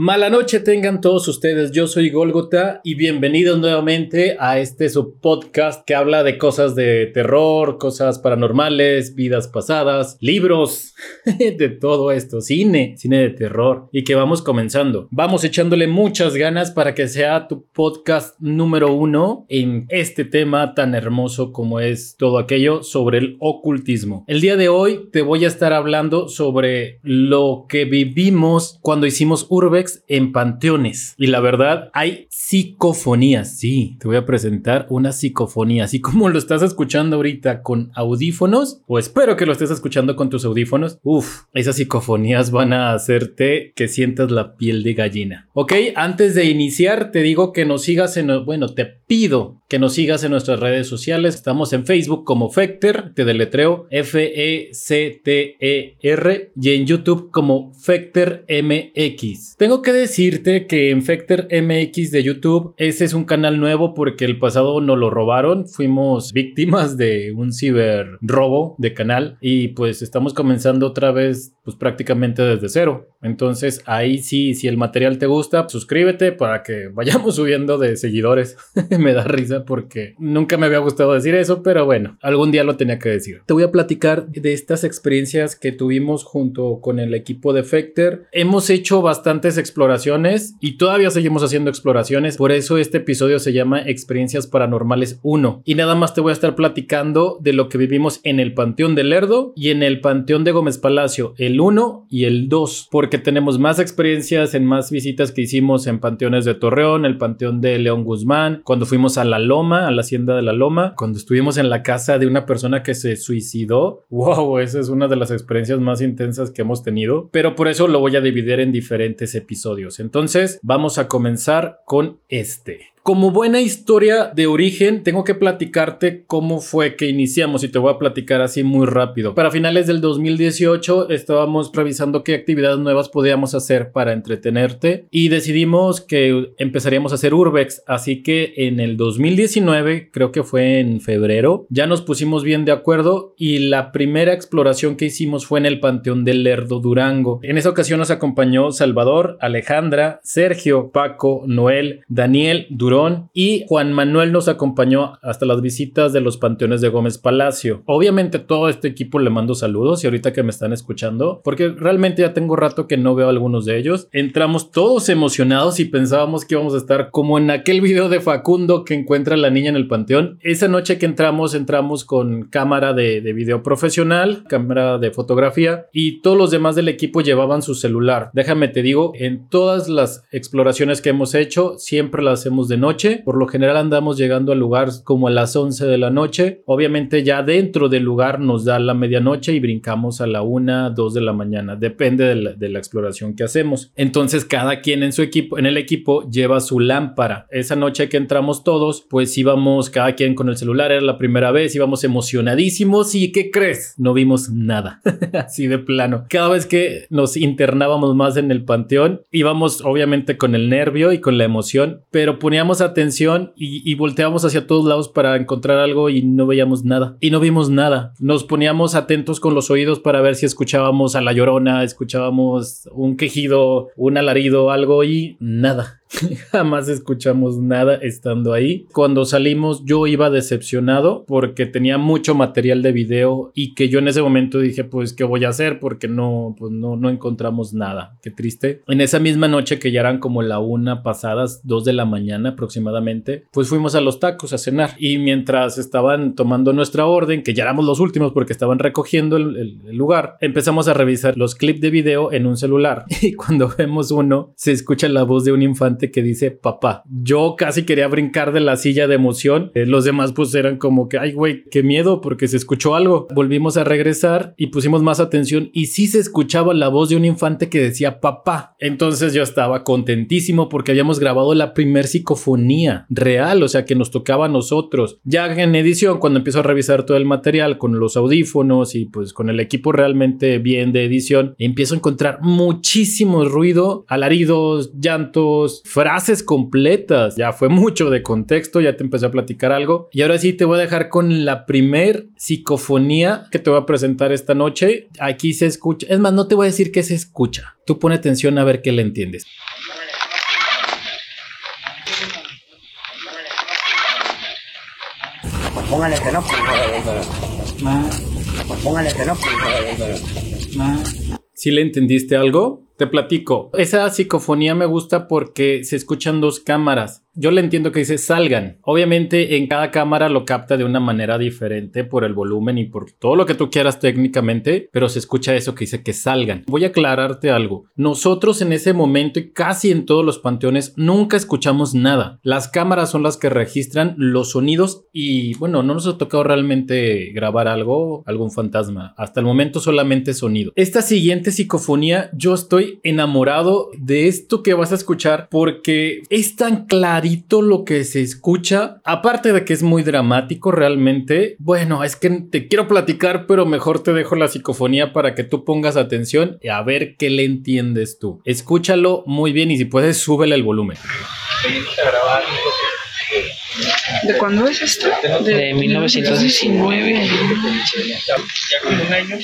Mala noche tengan todos ustedes, yo soy Golgota y bienvenidos nuevamente a este su podcast que habla de cosas de terror, cosas paranormales, vidas pasadas, libros, de todo esto, cine, cine de terror y que vamos comenzando. Vamos echándole muchas ganas para que sea tu podcast número uno en este tema tan hermoso como es todo aquello sobre el ocultismo. El día de hoy te voy a estar hablando sobre lo que vivimos cuando hicimos Urbex en panteones. Y la verdad, hay psicofonías. Sí, te voy a presentar una psicofonía. Así como lo estás escuchando ahorita con audífonos, o espero que lo estés escuchando con tus audífonos. Uf, esas psicofonías van a hacerte que sientas la piel de gallina. Ok, antes de iniciar, te digo que nos sigas en. Bueno, te pido que nos sigas en nuestras redes sociales. Estamos en Facebook como Fecter, te deletreo F-E-C-T-E-R, y en YouTube como Fecter MX. Tengo que decirte que en Fecter MX de YouTube, ese es un canal nuevo porque el pasado nos lo robaron. Fuimos víctimas de un ciber robo de canal y pues estamos comenzando otra vez, pues prácticamente desde cero. Entonces ahí sí, si el material te gusta, suscríbete para que vayamos subiendo de seguidores. me da risa porque nunca me había gustado decir eso, pero bueno, algún día lo tenía que decir. Te voy a platicar de estas experiencias que tuvimos junto con el equipo de Fecter. Hemos hecho bastantes exploraciones y todavía seguimos haciendo exploraciones, por eso este episodio se llama Experiencias Paranormales 1. Y nada más te voy a estar platicando de lo que vivimos en el Panteón de Lerdo y en el Panteón de Gómez Palacio, el 1 y el 2, porque tenemos más experiencias en más visitas que hicimos en panteones de Torreón, el Panteón de León Guzmán, cuando fuimos a la Loma, a la hacienda de la Loma, cuando estuvimos en la casa de una persona que se suicidó. Wow, esa es una de las experiencias más intensas que hemos tenido, pero por eso lo voy a dividir en diferentes episodios. Entonces, vamos a comenzar con este. Como buena historia de origen, tengo que platicarte cómo fue que iniciamos y te voy a platicar así muy rápido. Para finales del 2018 estábamos revisando qué actividades nuevas podíamos hacer para entretenerte y decidimos que empezaríamos a hacer Urbex. Así que en el 2019, creo que fue en febrero, ya nos pusimos bien de acuerdo y la primera exploración que hicimos fue en el Panteón del Lerdo Durango. En esa ocasión nos acompañó Salvador, Alejandra, Sergio, Paco, Noel, Daniel, Durón y Juan Manuel nos acompañó hasta las visitas de los panteones de Gómez Palacio. Obviamente todo este equipo le mando saludos y ahorita que me están escuchando, porque realmente ya tengo rato que no veo a algunos de ellos. Entramos todos emocionados y pensábamos que íbamos a estar como en aquel video de Facundo que encuentra a la niña en el panteón. Esa noche que entramos, entramos con cámara de, de video profesional, cámara de fotografía y todos los demás del equipo llevaban su celular. Déjame te digo, en todas las exploraciones que hemos hecho, siempre las hacemos de noche. Por lo general andamos llegando al lugar como a las 11 de la noche. Obviamente ya dentro del lugar nos da la medianoche y brincamos a la 1, 2 de la mañana. Depende de la, de la exploración que hacemos. Entonces cada quien en su equipo, en el equipo lleva su lámpara. Esa noche que entramos todos, pues íbamos cada quien con el celular. Era la primera vez, íbamos emocionadísimos y ¿qué crees? No vimos nada. Así de plano. Cada vez que nos internábamos más en el panteón, íbamos obviamente con el nervio y con la emoción, pero poníamos atención y, volteábamos hacia todos lados para encontrar algo y no veíamos nada. Y no vimos nada. Nos poníamos atentos con los oídos para ver si escuchábamos a la llorona, escuchábamos un quejido, un alarido, algo y nada. Jamás escuchamos nada estando ahí. Cuando salimos yo iba decepcionado porque tenía mucho material de video y que yo en ese momento dije pues qué voy a hacer porque no pues no no encontramos nada. Qué triste. En esa misma noche que ya eran como la una pasadas, dos de la mañana aproximadamente, pues fuimos a los tacos a cenar y mientras estaban tomando nuestra orden, que ya éramos los últimos porque estaban recogiendo el, el lugar, empezamos a revisar los clips de video en un celular y cuando vemos uno se escucha la voz de un infante que dice papá. Yo casi quería brincar de la silla de emoción. Eh, los demás pues eran como que, ay güey, qué miedo porque se escuchó algo. Volvimos a regresar y pusimos más atención y sí se escuchaba la voz de un infante que decía papá. Entonces yo estaba contentísimo porque habíamos grabado la primer psicofonía real, o sea que nos tocaba a nosotros. Ya en edición, cuando empiezo a revisar todo el material con los audífonos y pues con el equipo realmente bien de edición, empiezo a encontrar muchísimo ruido, alaridos, llantos, frases completas. Ya fue mucho de contexto, ya te empecé a platicar algo. Y ahora sí te voy a dejar con la primer psicofonía que te voy a presentar esta noche. Aquí se escucha. Es más, no te voy a decir qué se escucha. Tú pone atención a ver qué le entiendes. Póngale que no, Póngale que no, ¿Sí le entendiste algo? Te platico. Esa psicofonía me gusta porque se escuchan dos cámaras. Yo le entiendo que dice salgan. Obviamente en cada cámara lo capta de una manera diferente por el volumen y por todo lo que tú quieras técnicamente, pero se escucha eso que dice que salgan. Voy a aclararte algo. Nosotros en ese momento y casi en todos los panteones nunca escuchamos nada. Las cámaras son las que registran los sonidos y bueno, no nos ha tocado realmente grabar algo, algún fantasma. Hasta el momento solamente sonido. Esta siguiente psicofonía yo estoy enamorado de esto que vas a escuchar porque es tan clarito lo que se escucha. Aparte de que es muy dramático realmente. Bueno, es que te quiero platicar, pero mejor te dejo la psicofonía para que tú pongas atención y a ver qué le entiendes tú. Escúchalo muy bien y si puedes, súbele el volumen. ¿De cuándo es esto? De 1919. Ya como un año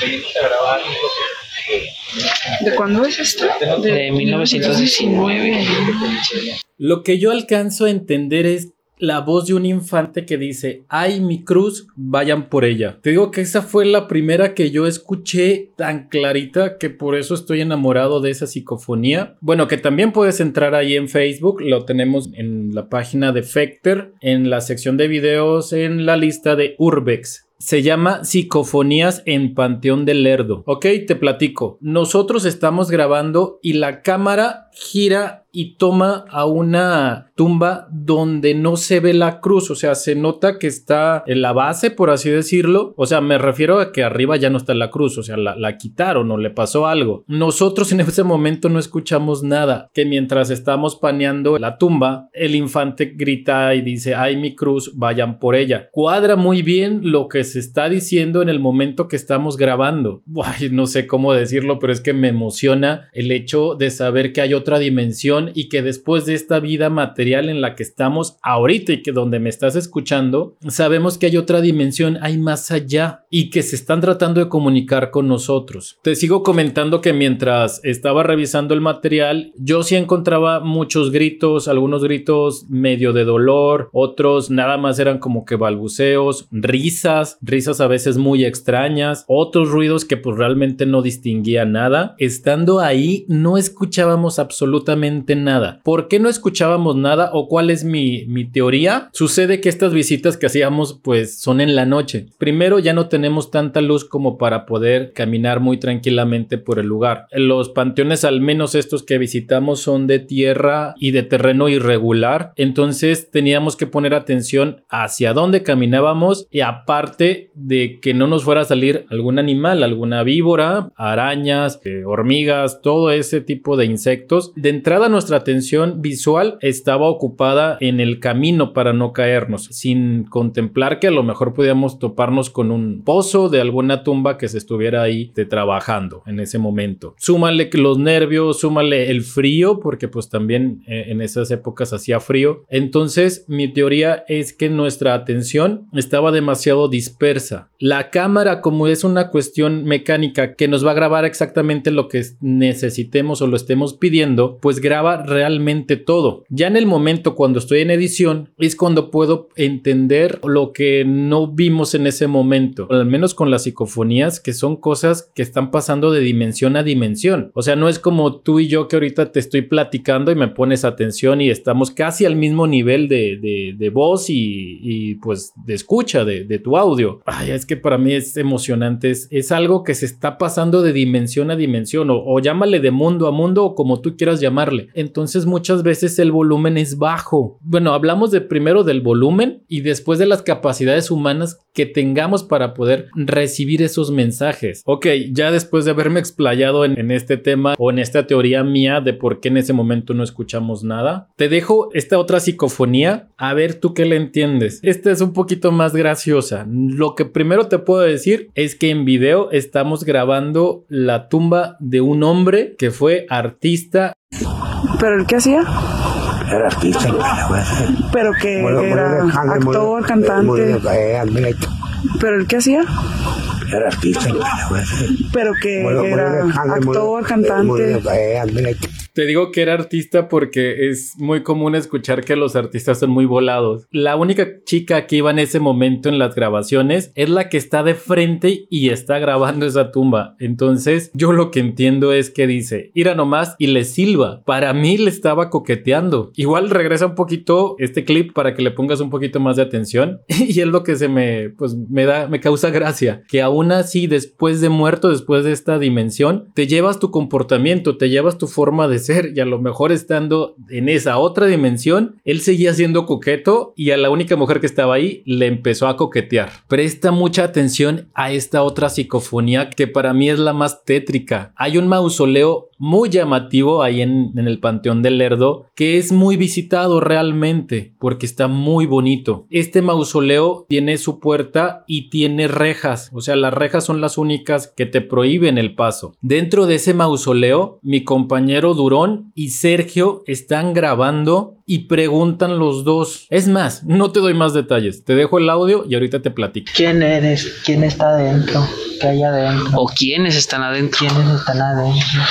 venimos a grabar ¿De cuándo es esto? De 1919. Lo que yo alcanzo a entender es la voz de un infante que dice, ay mi cruz, vayan por ella. Te digo que esa fue la primera que yo escuché tan clarita que por eso estoy enamorado de esa psicofonía. Bueno, que también puedes entrar ahí en Facebook, lo tenemos en la página de Fecter, en la sección de videos, en la lista de Urbex. Se llama Psicofonías en Panteón del Lerdo. Ok, te platico. Nosotros estamos grabando y la cámara gira y toma a una tumba donde no se ve la cruz, o sea, se nota que está en la base, por así decirlo, o sea, me refiero a que arriba ya no está la cruz, o sea, la, quitaron o le pasó algo. Nosotros en ese momento no escuchamos nada, que mientras estamos paneando la tumba, el infante grita y dice, ay mi cruz, vayan por ella. Cuadra muy bien lo que se está diciendo en el momento que estamos grabando. no sé cómo decirlo, pero es que me emociona el hecho de saber que hay otra dimensión y que después de esta vida material en la que estamos ahorita y que donde me estás escuchando, sabemos que hay otra dimensión, hay más allá y que se están tratando de comunicar con nosotros. Te sigo comentando que mientras estaba revisando el material, yo sí encontraba muchos gritos, algunos gritos medio de dolor, otros nada más eran como que balbuceos, risas, risas a veces muy extrañas, otros ruidos que pues realmente no distinguía nada. Estando ahí no escuchábamos absolutamente nada. ¿Por qué no escuchábamos nada o cuál es mi, mi teoría? Sucede que estas visitas que hacíamos pues son en la noche. Primero ya no tenemos tanta luz como para poder caminar muy tranquilamente por el lugar. Los panteones al menos estos que visitamos son de tierra y de terreno irregular. Entonces teníamos que poner atención hacia dónde caminábamos y aparte de que no nos fuera a salir algún animal, alguna víbora, arañas, eh, hormigas, todo ese tipo de insectos. De entrada nuestra atención visual estaba ocupada en el camino para no caernos, sin contemplar que a lo mejor podíamos toparnos con un pozo de alguna tumba que se estuviera ahí trabajando en ese momento. Súmale los nervios, súmale el frío, porque pues también eh, en esas épocas hacía frío. Entonces mi teoría es que nuestra atención estaba demasiado dispersa. La cámara, como es una cuestión mecánica que nos va a grabar exactamente lo que necesitemos o lo estemos pidiendo, pues graba realmente todo. Ya en el momento cuando estoy en edición es cuando puedo entender lo que no vimos en ese momento, al menos con las psicofonías, que son cosas que están pasando de dimensión a dimensión. O sea, no es como tú y yo que ahorita te estoy platicando y me pones atención y estamos casi al mismo nivel de, de, voz y, pues de escucha de, tu audio. Ay, es que para mí es emocionante, es, es algo que se está pasando de dimensión a dimensión o, o llámale de mundo a mundo o como tú quieras llamarle entonces muchas veces el volumen es bajo. Bueno, hablamos de primero del volumen y después de las capacidades humanas que tengamos para poder recibir esos mensajes. Ok, ya después de haberme explayado en, este tema o en esta teoría mía de por qué en ese momento no escuchamos nada, te dejo esta otra psicofonía a ver tú qué le entiendes. Esta es un poquito más graciosa. Lo que primero te puedo decir es que en video estamos grabando la tumba de un hombre que fue artista. ¿Pero el qué hacía? Era artista, Pero que era actor, cantante. ¿Pero el qué hacía? Era artista, Pero que era actor, cantante. Te digo que era artista porque es muy común escuchar que los artistas son muy volados. La única chica que iba en ese momento en las grabaciones es la que está de frente y está grabando esa tumba. Entonces, yo lo que entiendo es que dice, ira nomás y le silba. Para mí le estaba coqueteando. Igual regresa un poquito este clip para que le pongas un poquito más de atención. y es lo que se me, pues me da, me causa gracia. Que aún así, después de muerto, después de esta dimensión, te llevas tu comportamiento, te llevas tu forma de y a lo mejor estando en esa otra dimensión, él seguía siendo coqueto y a la única mujer que estaba ahí le empezó a coquetear. Presta mucha atención a esta otra psicofonía que para mí es la más tétrica. Hay un mausoleo muy llamativo ahí en, en, el Panteón del Lerdo, que es muy visitado realmente, porque está muy bonito. Este mausoleo tiene su puerta y tiene rejas, o sea, las rejas son las únicas que te prohíben el paso. Dentro de ese mausoleo, mi compañero Durón y Sergio están grabando y preguntan los dos. Es más, no te doy más detalles, te dejo el audio y ahorita te platico. ¿Quién eres? ¿Quién está adentro? ¿Qué hay adentro? ¿O quiénes están adentro? ¿Quiénes están adentro?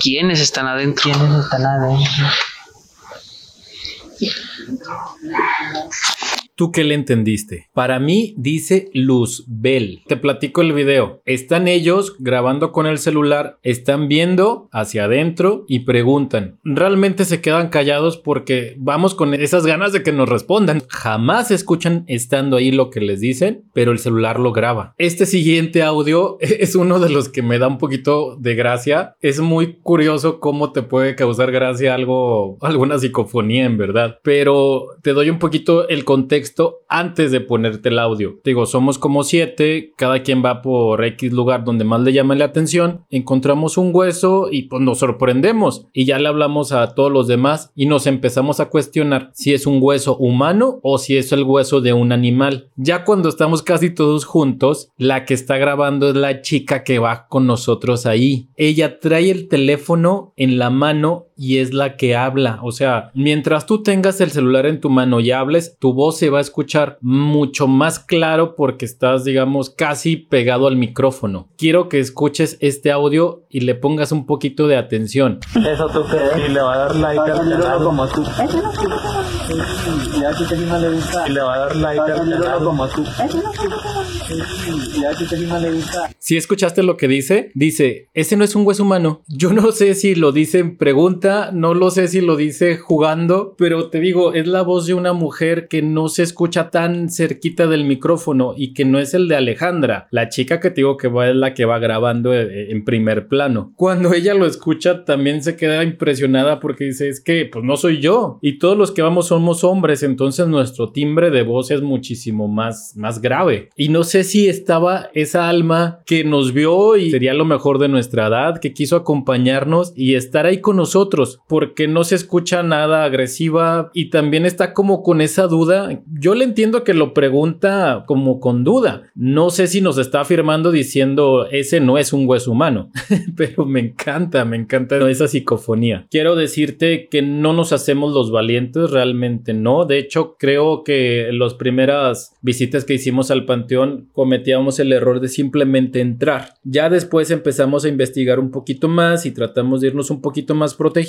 ¿Quiénes están adentro? ¿Quiénes están adentro? ¿Tú qué le entendiste? Para mí dice Luzbel. Te platico el video. Están ellos grabando con el celular, están viendo hacia adentro y preguntan. Realmente se quedan callados porque vamos con esas ganas de que nos respondan. Jamás escuchan estando ahí lo que les dicen, pero el celular lo graba. Este siguiente audio es uno de los que me da un poquito de gracia. Es muy curioso cómo te puede causar gracia algo, alguna psicofonía en verdad. Pero te doy un poquito el contexto antes de ponerte el audio. digo, somos como siete, cada quien va por X lugar donde más le llame la atención, encontramos un hueso y pues nos sorprendemos y ya le hablamos a todos los demás y nos empezamos a cuestionar si es un hueso humano o si es el hueso de un animal. Ya cuando estamos casi todos juntos, la que está grabando es la chica que va con nosotros ahí. Ella trae el teléfono en la mano y es la que habla. O sea, mientras tú tengas el celular en tu mano y hables, tu voz se va a escuchar mucho más claro porque estás, digamos, casi pegado al micrófono. Quiero que escuches este audio y le pongas un poquito de atención. Eso tú crees. Y le va a dar like al como tú. Y le va a dar like al como tú. Si escuchaste lo que dice, dice, ese no es un hueso humano. Yo no sé si lo dice en no lo sé si lo dice jugando, pero te digo, es la voz de una mujer que no se escucha tan cerquita del micrófono y que no es el de Alejandra, la chica que te digo que va es la que va grabando eh, en primer plano. Cuando ella lo escucha también se queda impresionada porque dice, es que pues no soy yo y todos los que vamos somos hombres, entonces nuestro timbre de voz es muchísimo más más grave. Y no sé si estaba esa alma que nos vio y sería lo mejor de nuestra edad, que quiso acompañarnos y estar ahí con nosotros, porque no se escucha nada agresiva y también está como con esa duda. Yo le entiendo que lo pregunta como con duda. No sé si nos está afirmando diciendo ese no es un hueso humano, pero me encanta, me encanta esa psicofonía. Quiero decirte que no nos hacemos los valientes, realmente no. De hecho, creo que las primeras visitas que hicimos al panteón cometíamos el error de simplemente entrar. Ya después empezamos a investigar un poquito más y tratamos de irnos un poquito más protegidos,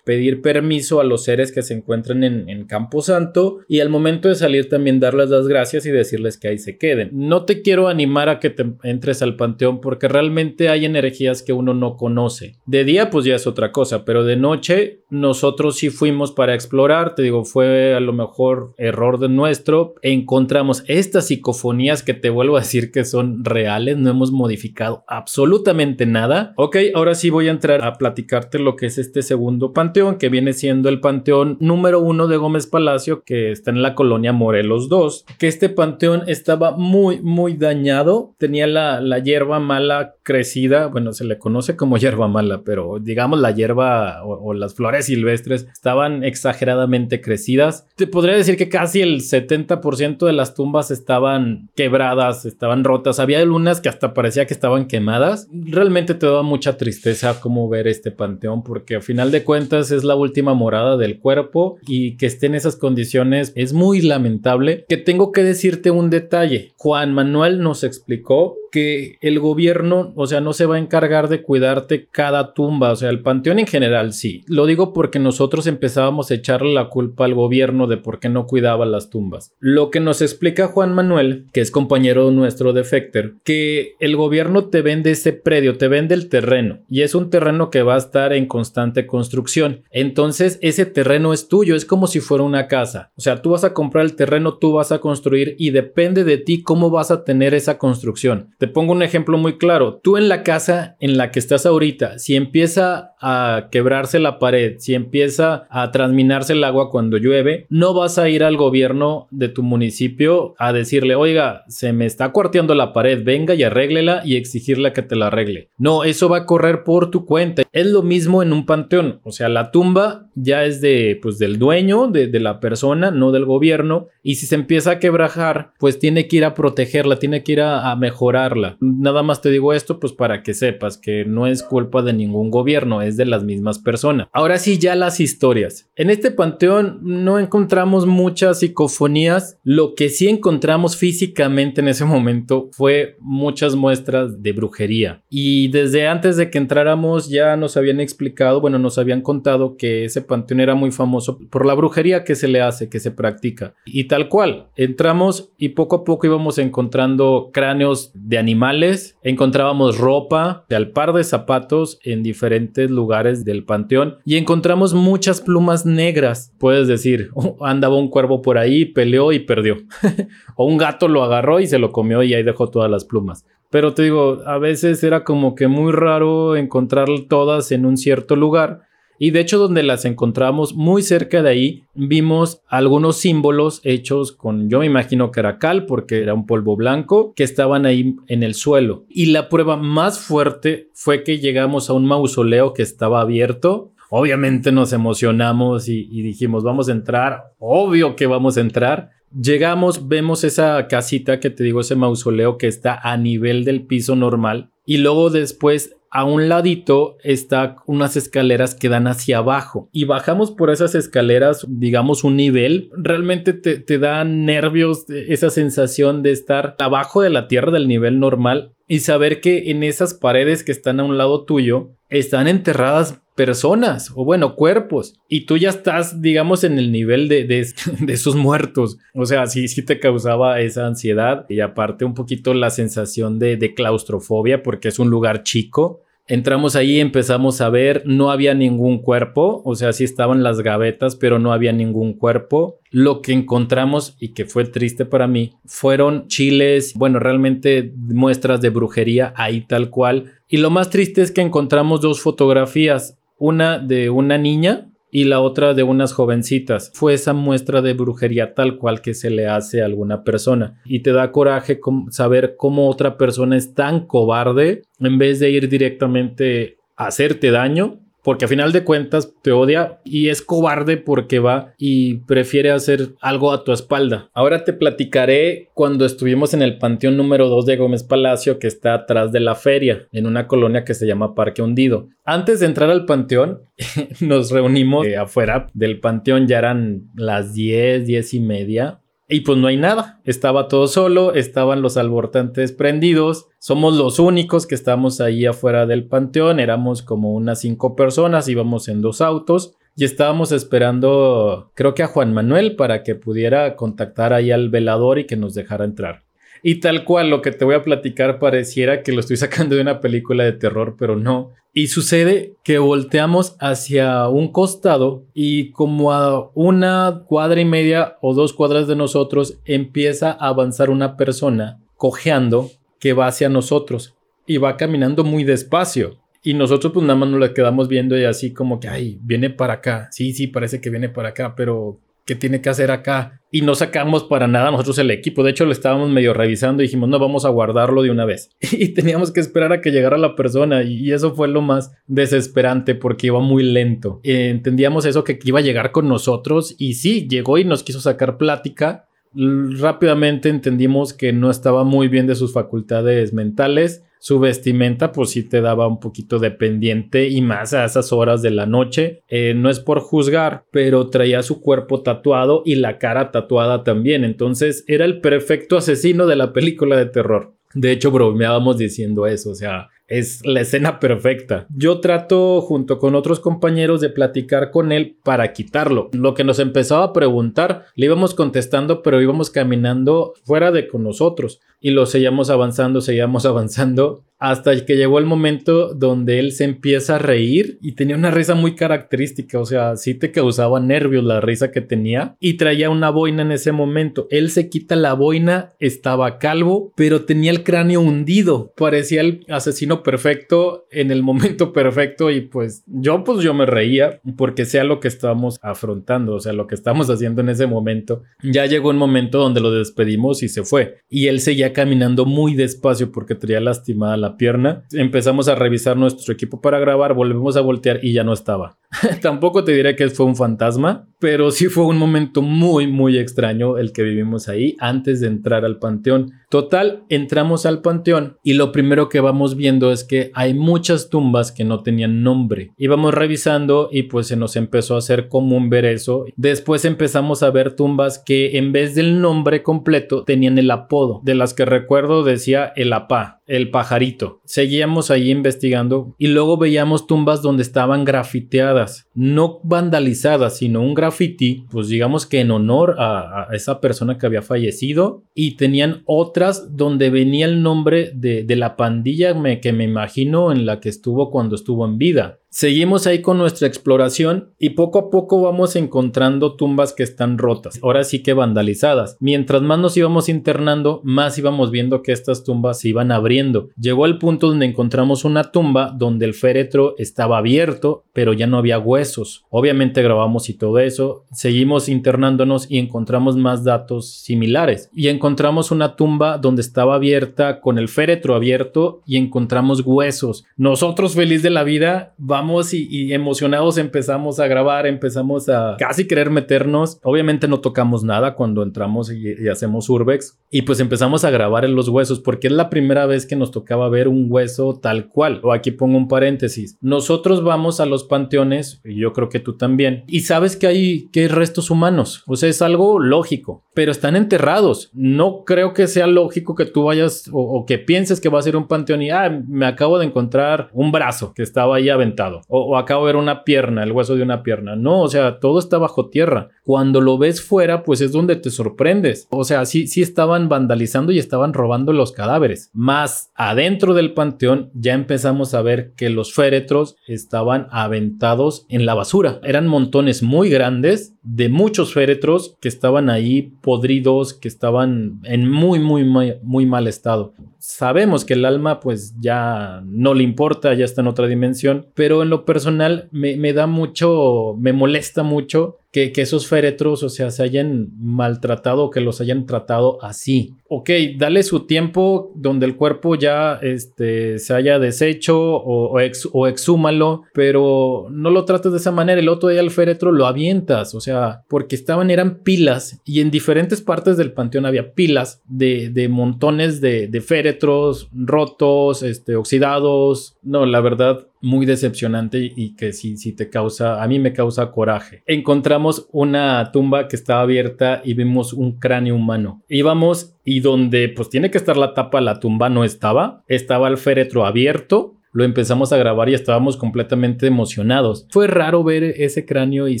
pedir permiso a los seres que se encuentran en, en Campo Santo y al momento de salir también darles las gracias y decirles que ahí se queden. No te quiero animar a que te entres al panteón porque realmente hay energías que uno no conoce. De día pues ya es otra cosa, pero de noche nosotros sí fuimos para explorar, te digo, fue a lo mejor error de nuestro, encontramos estas psicofonías que te vuelvo a decir que son reales, no hemos modificado absolutamente nada. Ok, ahora sí voy a entrar a platicarte lo que es este segundo panteón, que viene siendo el panteón número uno de Gómez Palacio, que está en la colonia Morelos 2, que este panteón estaba muy, muy dañado, tenía la, la hierba mala crecida, bueno, se le conoce como hierba mala, pero digamos la hierba o, las flores silvestres estaban exageradamente crecidas. Te podría decir que casi el 70% de las tumbas estaban quebradas, estaban rotas. Había lunas que hasta parecía que estaban quemadas. Realmente te da mucha tristeza como ver este panteón porque a final de cuentas es la última morada del cuerpo y que esté en esas condiciones es muy lamentable. Que tengo que decirte un detalle. Juan Manuel nos explicó que el gobierno, o sea, no se va a encargar de cuidarte cada tumba, o sea, el panteón en general sí. Lo digo porque nosotros empezábamos a echarle la culpa al gobierno de por qué no cuidaba las tumbas. Lo que nos explica Juan Manuel, que es compañero nuestro de Fecter, que el gobierno te vende ese predio, te vende el terreno y es un terreno que va a estar en constante construcción. Entonces, ese terreno es tuyo, es como si fuera una casa. O sea, tú vas a comprar el terreno, tú vas a construir y depende de ti cómo vas a tener esa construcción. Te pongo un ejemplo muy claro. Tú en la casa en la que estás ahorita, si empieza a quebrarse la pared, si empieza a transminarse el agua cuando llueve, no vas a ir al gobierno de tu municipio a decirle, oiga, se me está cuarteando la pared, venga y arréglela y exigirle que te la arregle. No, eso va a correr por tu cuenta. Es lo mismo en un panteón. O sea, la tumba ya es de, pues, del dueño, de, la persona, no del gobierno. Y si se empieza a quebrajar, pues tiene que ir a protegerla, tiene que ir a, a mejorar Nada más te digo esto pues para que sepas que no es culpa de ningún gobierno, de las mismas personas. Ahora sí, ya las historias. En este panteón no encontramos muchas psicofonías, lo que sí encontramos físicamente en ese momento fue muchas muestras de brujería. Y desde antes de que entráramos ya nos habían explicado, bueno, nos habían contado que ese panteón era muy famoso por la brujería que se le hace, que se practica. Y tal cual, entramos y poco a poco íbamos encontrando cráneos de animales, encontrábamos ropa, de al par de zapatos en diferentes lugares del panteón y encontramos muchas plumas negras. Puedes decir, oh, andaba un cuervo por ahí, peleó y perdió. o un gato lo agarró y se lo comió y ahí dejó todas las plumas. Pero te digo, a veces era como que muy raro encontrar todas en un cierto lugar y de hecho donde las encontramos muy cerca de ahí vimos algunos símbolos hechos con yo me imagino que era cal porque era un polvo blanco que estaban ahí en el suelo. Y la prueba más fuerte fue que llegamos a un mausoleo que estaba abierto Obviamente nos emocionamos y, y, dijimos, vamos a entrar, obvio que vamos a entrar. Llegamos, vemos esa casita que te digo, ese mausoleo que está a nivel del piso normal. Y luego después a un ladito está unas escaleras que dan hacia abajo. Y bajamos por esas escaleras, digamos un nivel, realmente te, te da nervios esa sensación de estar abajo de la tierra del nivel normal y saber que en esas paredes que están a un lado tuyo están enterradas personas o bueno, cuerpos. Y tú ya estás, digamos, en el nivel de, de, esos muertos. O sea, sí, sí te causaba esa ansiedad y aparte un poquito la sensación de, claustrofobia porque es un lugar chico. Entramos ahí, empezamos a ver, no había ningún cuerpo, o sea, sí estaban las gavetas, pero no había ningún cuerpo. Lo que encontramos y que fue triste para mí fueron chiles, bueno, realmente muestras de brujería ahí tal cual. Y lo más triste es que encontramos dos fotografías, una de una niña y la otra de unas jovencitas. Fue esa muestra de brujería tal cual que se le hace a alguna persona. Y te da coraje saber cómo otra persona es tan cobarde en vez de ir directamente a hacerte daño porque a final de cuentas te odia y es cobarde porque va y prefiere hacer algo a tu espalda. Ahora te platicaré cuando estuvimos en el panteón número 2 de Gómez Palacio que está atrás de la feria, en una colonia que se llama Parque Hundido. Antes de entrar al panteón, nos reunimos eh, afuera del panteón, ya eran las 10, 10 y media y pues no hay nada. Estaba todo solo, estaban los albortantes prendidos. Somos los únicos que estamos ahí afuera del panteón. Éramos como unas cinco personas, íbamos en dos autos. Y estábamos esperando, creo que a Juan Manuel, para que pudiera contactar ahí al velador y que nos dejara entrar. Y tal cual lo que te voy a platicar pareciera que lo estoy sacando de una película de terror, pero no. Y sucede que volteamos hacia un costado y como a una cuadra y media o dos cuadras de nosotros empieza a avanzar una persona cojeando que va hacia nosotros y va caminando muy despacio. Y nosotros pues nada más nos la quedamos viendo y así como que, ay, viene para acá. Sí, sí, parece que viene para acá, pero ¿qué tiene que hacer acá? Y no sacamos para nada nosotros el equipo. De hecho, lo estábamos medio revisando y dijimos, no, vamos a guardarlo de una vez. Y teníamos que esperar a que llegara la persona. Y eso fue lo más desesperante porque iba muy lento. Eh, entendíamos eso que iba a llegar con nosotros. Y sí, llegó y nos quiso sacar plática rápidamente entendimos que no estaba muy bien de sus facultades mentales. Su vestimenta pues sí te daba un poquito de pendiente y más a esas horas de la noche. Eh, no es por juzgar, pero traía su cuerpo tatuado y la cara tatuada también. Entonces era el perfecto asesino de la película de terror. De hecho, bromeábamos diciendo eso, o sea, es la escena perfecta. Yo trato junto con otros compañeros de platicar con él para quitarlo. Lo que nos empezaba a preguntar, le íbamos contestando, pero íbamos caminando fuera de con nosotros y lo seguíamos avanzando, seguíamos avanzando hasta que llegó el momento donde él se empieza a reír y tenía una risa muy característica, o sea, sí te causaba nervios la risa que tenía y traía una boina en ese momento. Él se quita la boina, estaba calvo, pero tenía el cráneo hundido, parecía el asesino perfecto en el momento perfecto y pues yo pues yo me reía porque sea lo que estábamos afrontando, o sea, lo que estamos haciendo en ese momento. Ya llegó un momento donde lo despedimos y se fue y él seguía caminando muy despacio porque traía lastimada la pierna. Empezamos a revisar nuestro equipo para grabar, volvemos a voltear y ya no estaba. Tampoco te diré que fue un fantasma, pero sí fue un momento muy, muy extraño el que vivimos ahí antes de entrar al panteón. Total, entramos al panteón y lo primero que vamos viendo es que hay muchas tumbas que no tenían nombre. Íbamos revisando y pues se nos empezó a hacer común ver eso. Después empezamos a ver tumbas que en vez del nombre completo tenían el apodo. De las que recuerdo decía el apá el pajarito. Seguíamos ahí investigando y luego veíamos tumbas donde estaban grafiteadas, no vandalizadas, sino un graffiti, pues digamos que en honor a, esa persona que había fallecido y tenían otras donde venía el nombre de, la pandilla que me imagino en la que estuvo cuando estuvo en vida. Seguimos ahí con nuestra exploración y poco a poco vamos encontrando tumbas que están rotas, ahora sí que vandalizadas. Mientras más nos íbamos internando, más íbamos viendo que estas tumbas se iban abriendo. Llegó al punto donde encontramos una tumba donde el féretro estaba abierto, pero ya no había huesos. Obviamente grabamos y todo eso. Seguimos internándonos y encontramos más datos similares. Y encontramos una tumba donde estaba abierta con el féretro abierto y encontramos huesos. Nosotros feliz de la vida vamos y, emocionados empezamos a grabar, empezamos a casi querer meternos. Obviamente no tocamos nada cuando entramos y, hacemos urbex y pues empezamos a grabar en los huesos porque es la primera vez que nos tocaba ver un hueso tal cual. O aquí pongo un paréntesis. Nosotros vamos a los panteones, y yo creo que tú también, y sabes que hay, que hay restos humanos. O sea, es algo lógico, pero están enterrados. No creo que sea lógico que tú vayas o, o que pienses que va a ser un panteón y, ah, me acabo de encontrar un brazo que estaba ahí aventado o, acabo de ver una pierna, el hueso de una pierna. No, o sea, todo está bajo tierra. Cuando lo ves fuera, pues es donde te sorprendes. O sea, sí, sí estaban vandalizando y estaban robando los cadáveres. Más adentro del panteón ya empezamos a ver que los féretros estaban aventados en la basura. Eran montones muy grandes de muchos féretros que estaban ahí podridos, que estaban en muy, muy, muy, mal estado. Sabemos que el alma pues ya no le importa, ya está en otra dimensión, pero en lo personal me, me da mucho, me molesta mucho que, esos féretros, o sea, se hayan maltratado que los hayan tratado así. Ok, dale su tiempo donde el cuerpo ya este, se haya deshecho o, o, exhúmalo, pero no lo trates de esa manera. El otro día el féretro lo avientas, o sea, porque estaban, eran pilas y en diferentes partes del panteón había pilas de, de montones de, de féretros rotos, este, oxidados. No, la verdad, muy decepcionante y que sí, sí te causa, a mí me causa coraje. Encontramos una tumba que estaba abierta y vimos un cráneo humano. Íbamos y donde pues tiene que estar la tapa, la tumba no estaba, estaba el féretro abierto lo empezamos a grabar y estábamos completamente emocionados. Fue raro ver ese cráneo y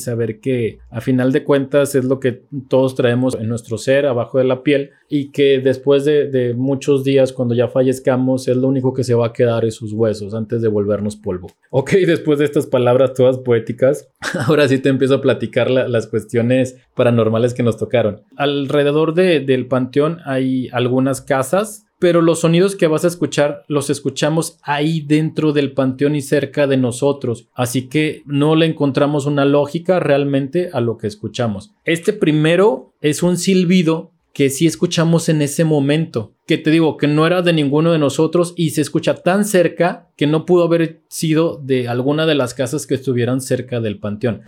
saber que a final de cuentas es lo que todos traemos en nuestro ser abajo de la piel y que después de, muchos días cuando ya fallezcamos es lo único que se va a quedar esos huesos antes de volvernos polvo. Ok, después de estas palabras todas poéticas, ahora sí te empiezo a platicar las cuestiones paranormales que nos tocaron. Alrededor del panteón hay algunas casas pero los sonidos que vas a escuchar los escuchamos ahí dentro del panteón y cerca de nosotros, así que no le encontramos una lógica realmente a lo que escuchamos. Este primero es un silbido que sí escuchamos en ese momento, que te digo que no era de ninguno de nosotros y se escucha tan cerca que no pudo haber sido de alguna de las casas que estuvieran cerca del panteón.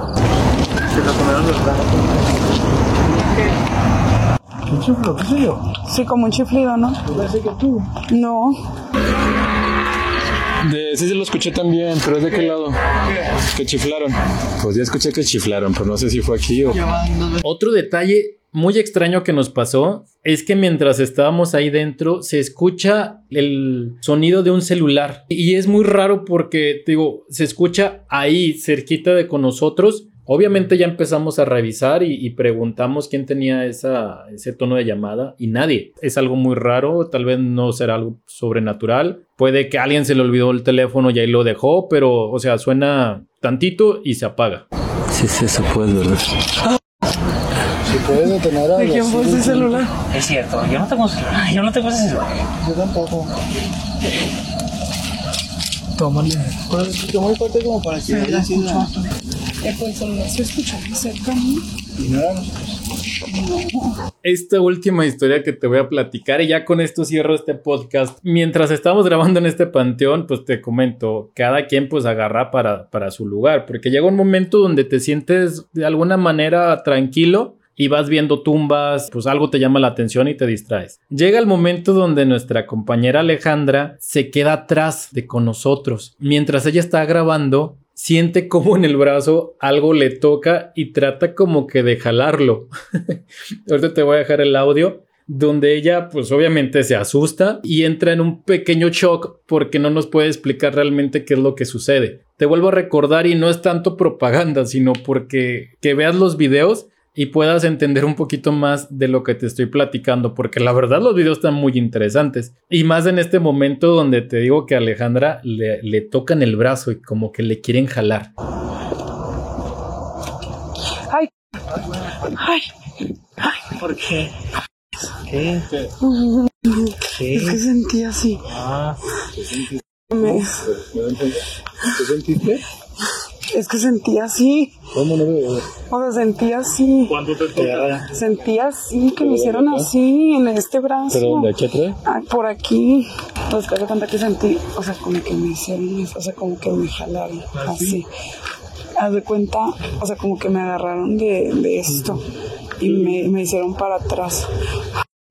¿Un chiflido? ¿Qué sé yo? Sí, como un chiflido, ¿no? Parece que tú. No. De ese sí lo escuché también, pero ¿es de qué lado? Que chiflaron. Pues ya escuché que chiflaron, pero no sé si fue aquí o... Otro detalle muy extraño que nos pasó es que mientras estábamos ahí dentro se escucha el sonido de un celular y es muy raro porque digo se escucha ahí cerquita de con nosotros Obviamente ya empezamos a revisar y, preguntamos quién tenía esa, ese tono de llamada y nadie. Es algo muy raro, tal vez no será algo sobrenatural. Puede que alguien se le olvidó el teléfono y ahí lo dejó, pero, o sea, suena tantito y se apaga. Sí, sí, eso puede, ¿verdad? Si puedes detener ¿De quién fue ese celular? Es cierto, yo no tengo celular, yo no tengo ese celular. Yo tampoco. Tómale. Muy fuerte como para que sí, se escucha cerca, Esta última historia que te voy a platicar y ya con esto cierro este podcast. Mientras estamos grabando en este panteón, pues te comento, cada quien pues agarra para, para su lugar, porque llega un momento donde te sientes de alguna manera tranquilo y vas viendo tumbas, pues algo te llama la atención y te distraes. Llega el momento donde nuestra compañera Alejandra se queda atrás de con nosotros. Mientras ella está grabando, siente como en el brazo algo le toca y trata como que de jalarlo. Ahorita te voy a dejar el audio donde ella pues obviamente se asusta y entra en un pequeño shock porque no nos puede explicar realmente qué es lo que sucede. Te vuelvo a recordar y no es tanto propaganda, sino porque que veas los videos y puedas entender un poquito más de lo que te estoy platicando, porque la verdad los videos están muy interesantes. Y más en este momento donde te digo que a Alejandra le, le tocan el brazo y como que le quieren jalar. Ay, ay, ay, ¿por qué? ¿Qué? ¿Qué? Es que sentí así. Ah, ¿qué sentiste? ¿Qué sentiste? Es que sentía así. ¿Cómo no veo? O sea, sentía así. ¿Cuánto te toca? Sentía así, que me hicieron así en este brazo. ¿Pero dónde? ¿Aquí atrás? Ah, por aquí. Pues que tanta que sentí, o sea, como que me hicieron, o sea, como que me jalaron, ¿Ah, así. Haz de cuenta, o sea, como que me agarraron de, de esto y me, me hicieron para atrás.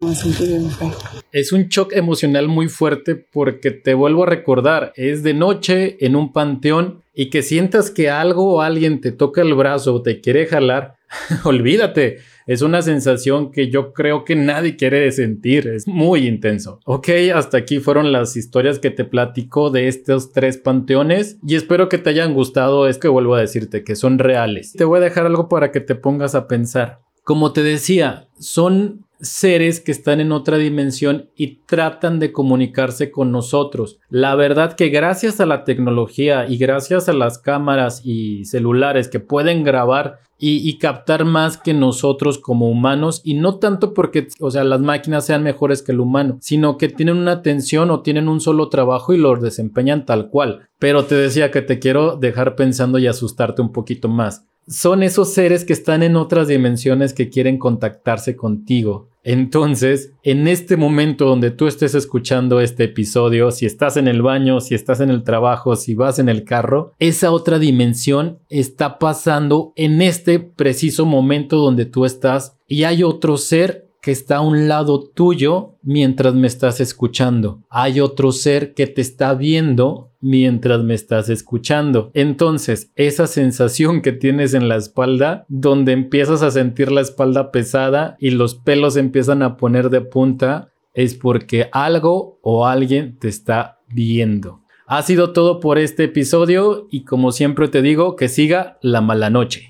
Me sentí bien feo. Es un shock emocional muy fuerte porque te vuelvo a recordar, es de noche en un panteón y que sientas que algo o alguien te toca el brazo o te quiere jalar, olvídate. Es una sensación que yo creo que nadie quiere sentir. Es muy intenso. Ok, hasta aquí fueron las historias que te platico de estos tres panteones y espero que te hayan gustado. Es que vuelvo a decirte que son reales. Te voy a dejar algo para que te pongas a pensar. Como te decía, son seres que están en otra dimensión y tratan de comunicarse con nosotros. La verdad que gracias a la tecnología y gracias a las cámaras y celulares que pueden grabar y, captar más que nosotros como humanos y no tanto porque, o sea, las máquinas sean mejores que el humano, sino que tienen una atención o tienen un solo trabajo y lo desempeñan tal cual. Pero te decía que te quiero dejar pensando y asustarte un poquito más son esos seres que están en otras dimensiones que quieren contactarse contigo. Entonces, en este momento donde tú estés escuchando este episodio, si estás en el baño, si estás en el trabajo, si vas en el carro, esa otra dimensión está pasando en este preciso momento donde tú estás y hay otro ser que está a un lado tuyo mientras me estás escuchando. Hay otro ser que te está viendo mientras me estás escuchando. Entonces, esa sensación que tienes en la espalda, donde empiezas a sentir la espalda pesada y los pelos empiezan a poner de punta, es porque algo o alguien te está viendo. Ha sido todo por este episodio y como siempre te digo, que siga la mala noche.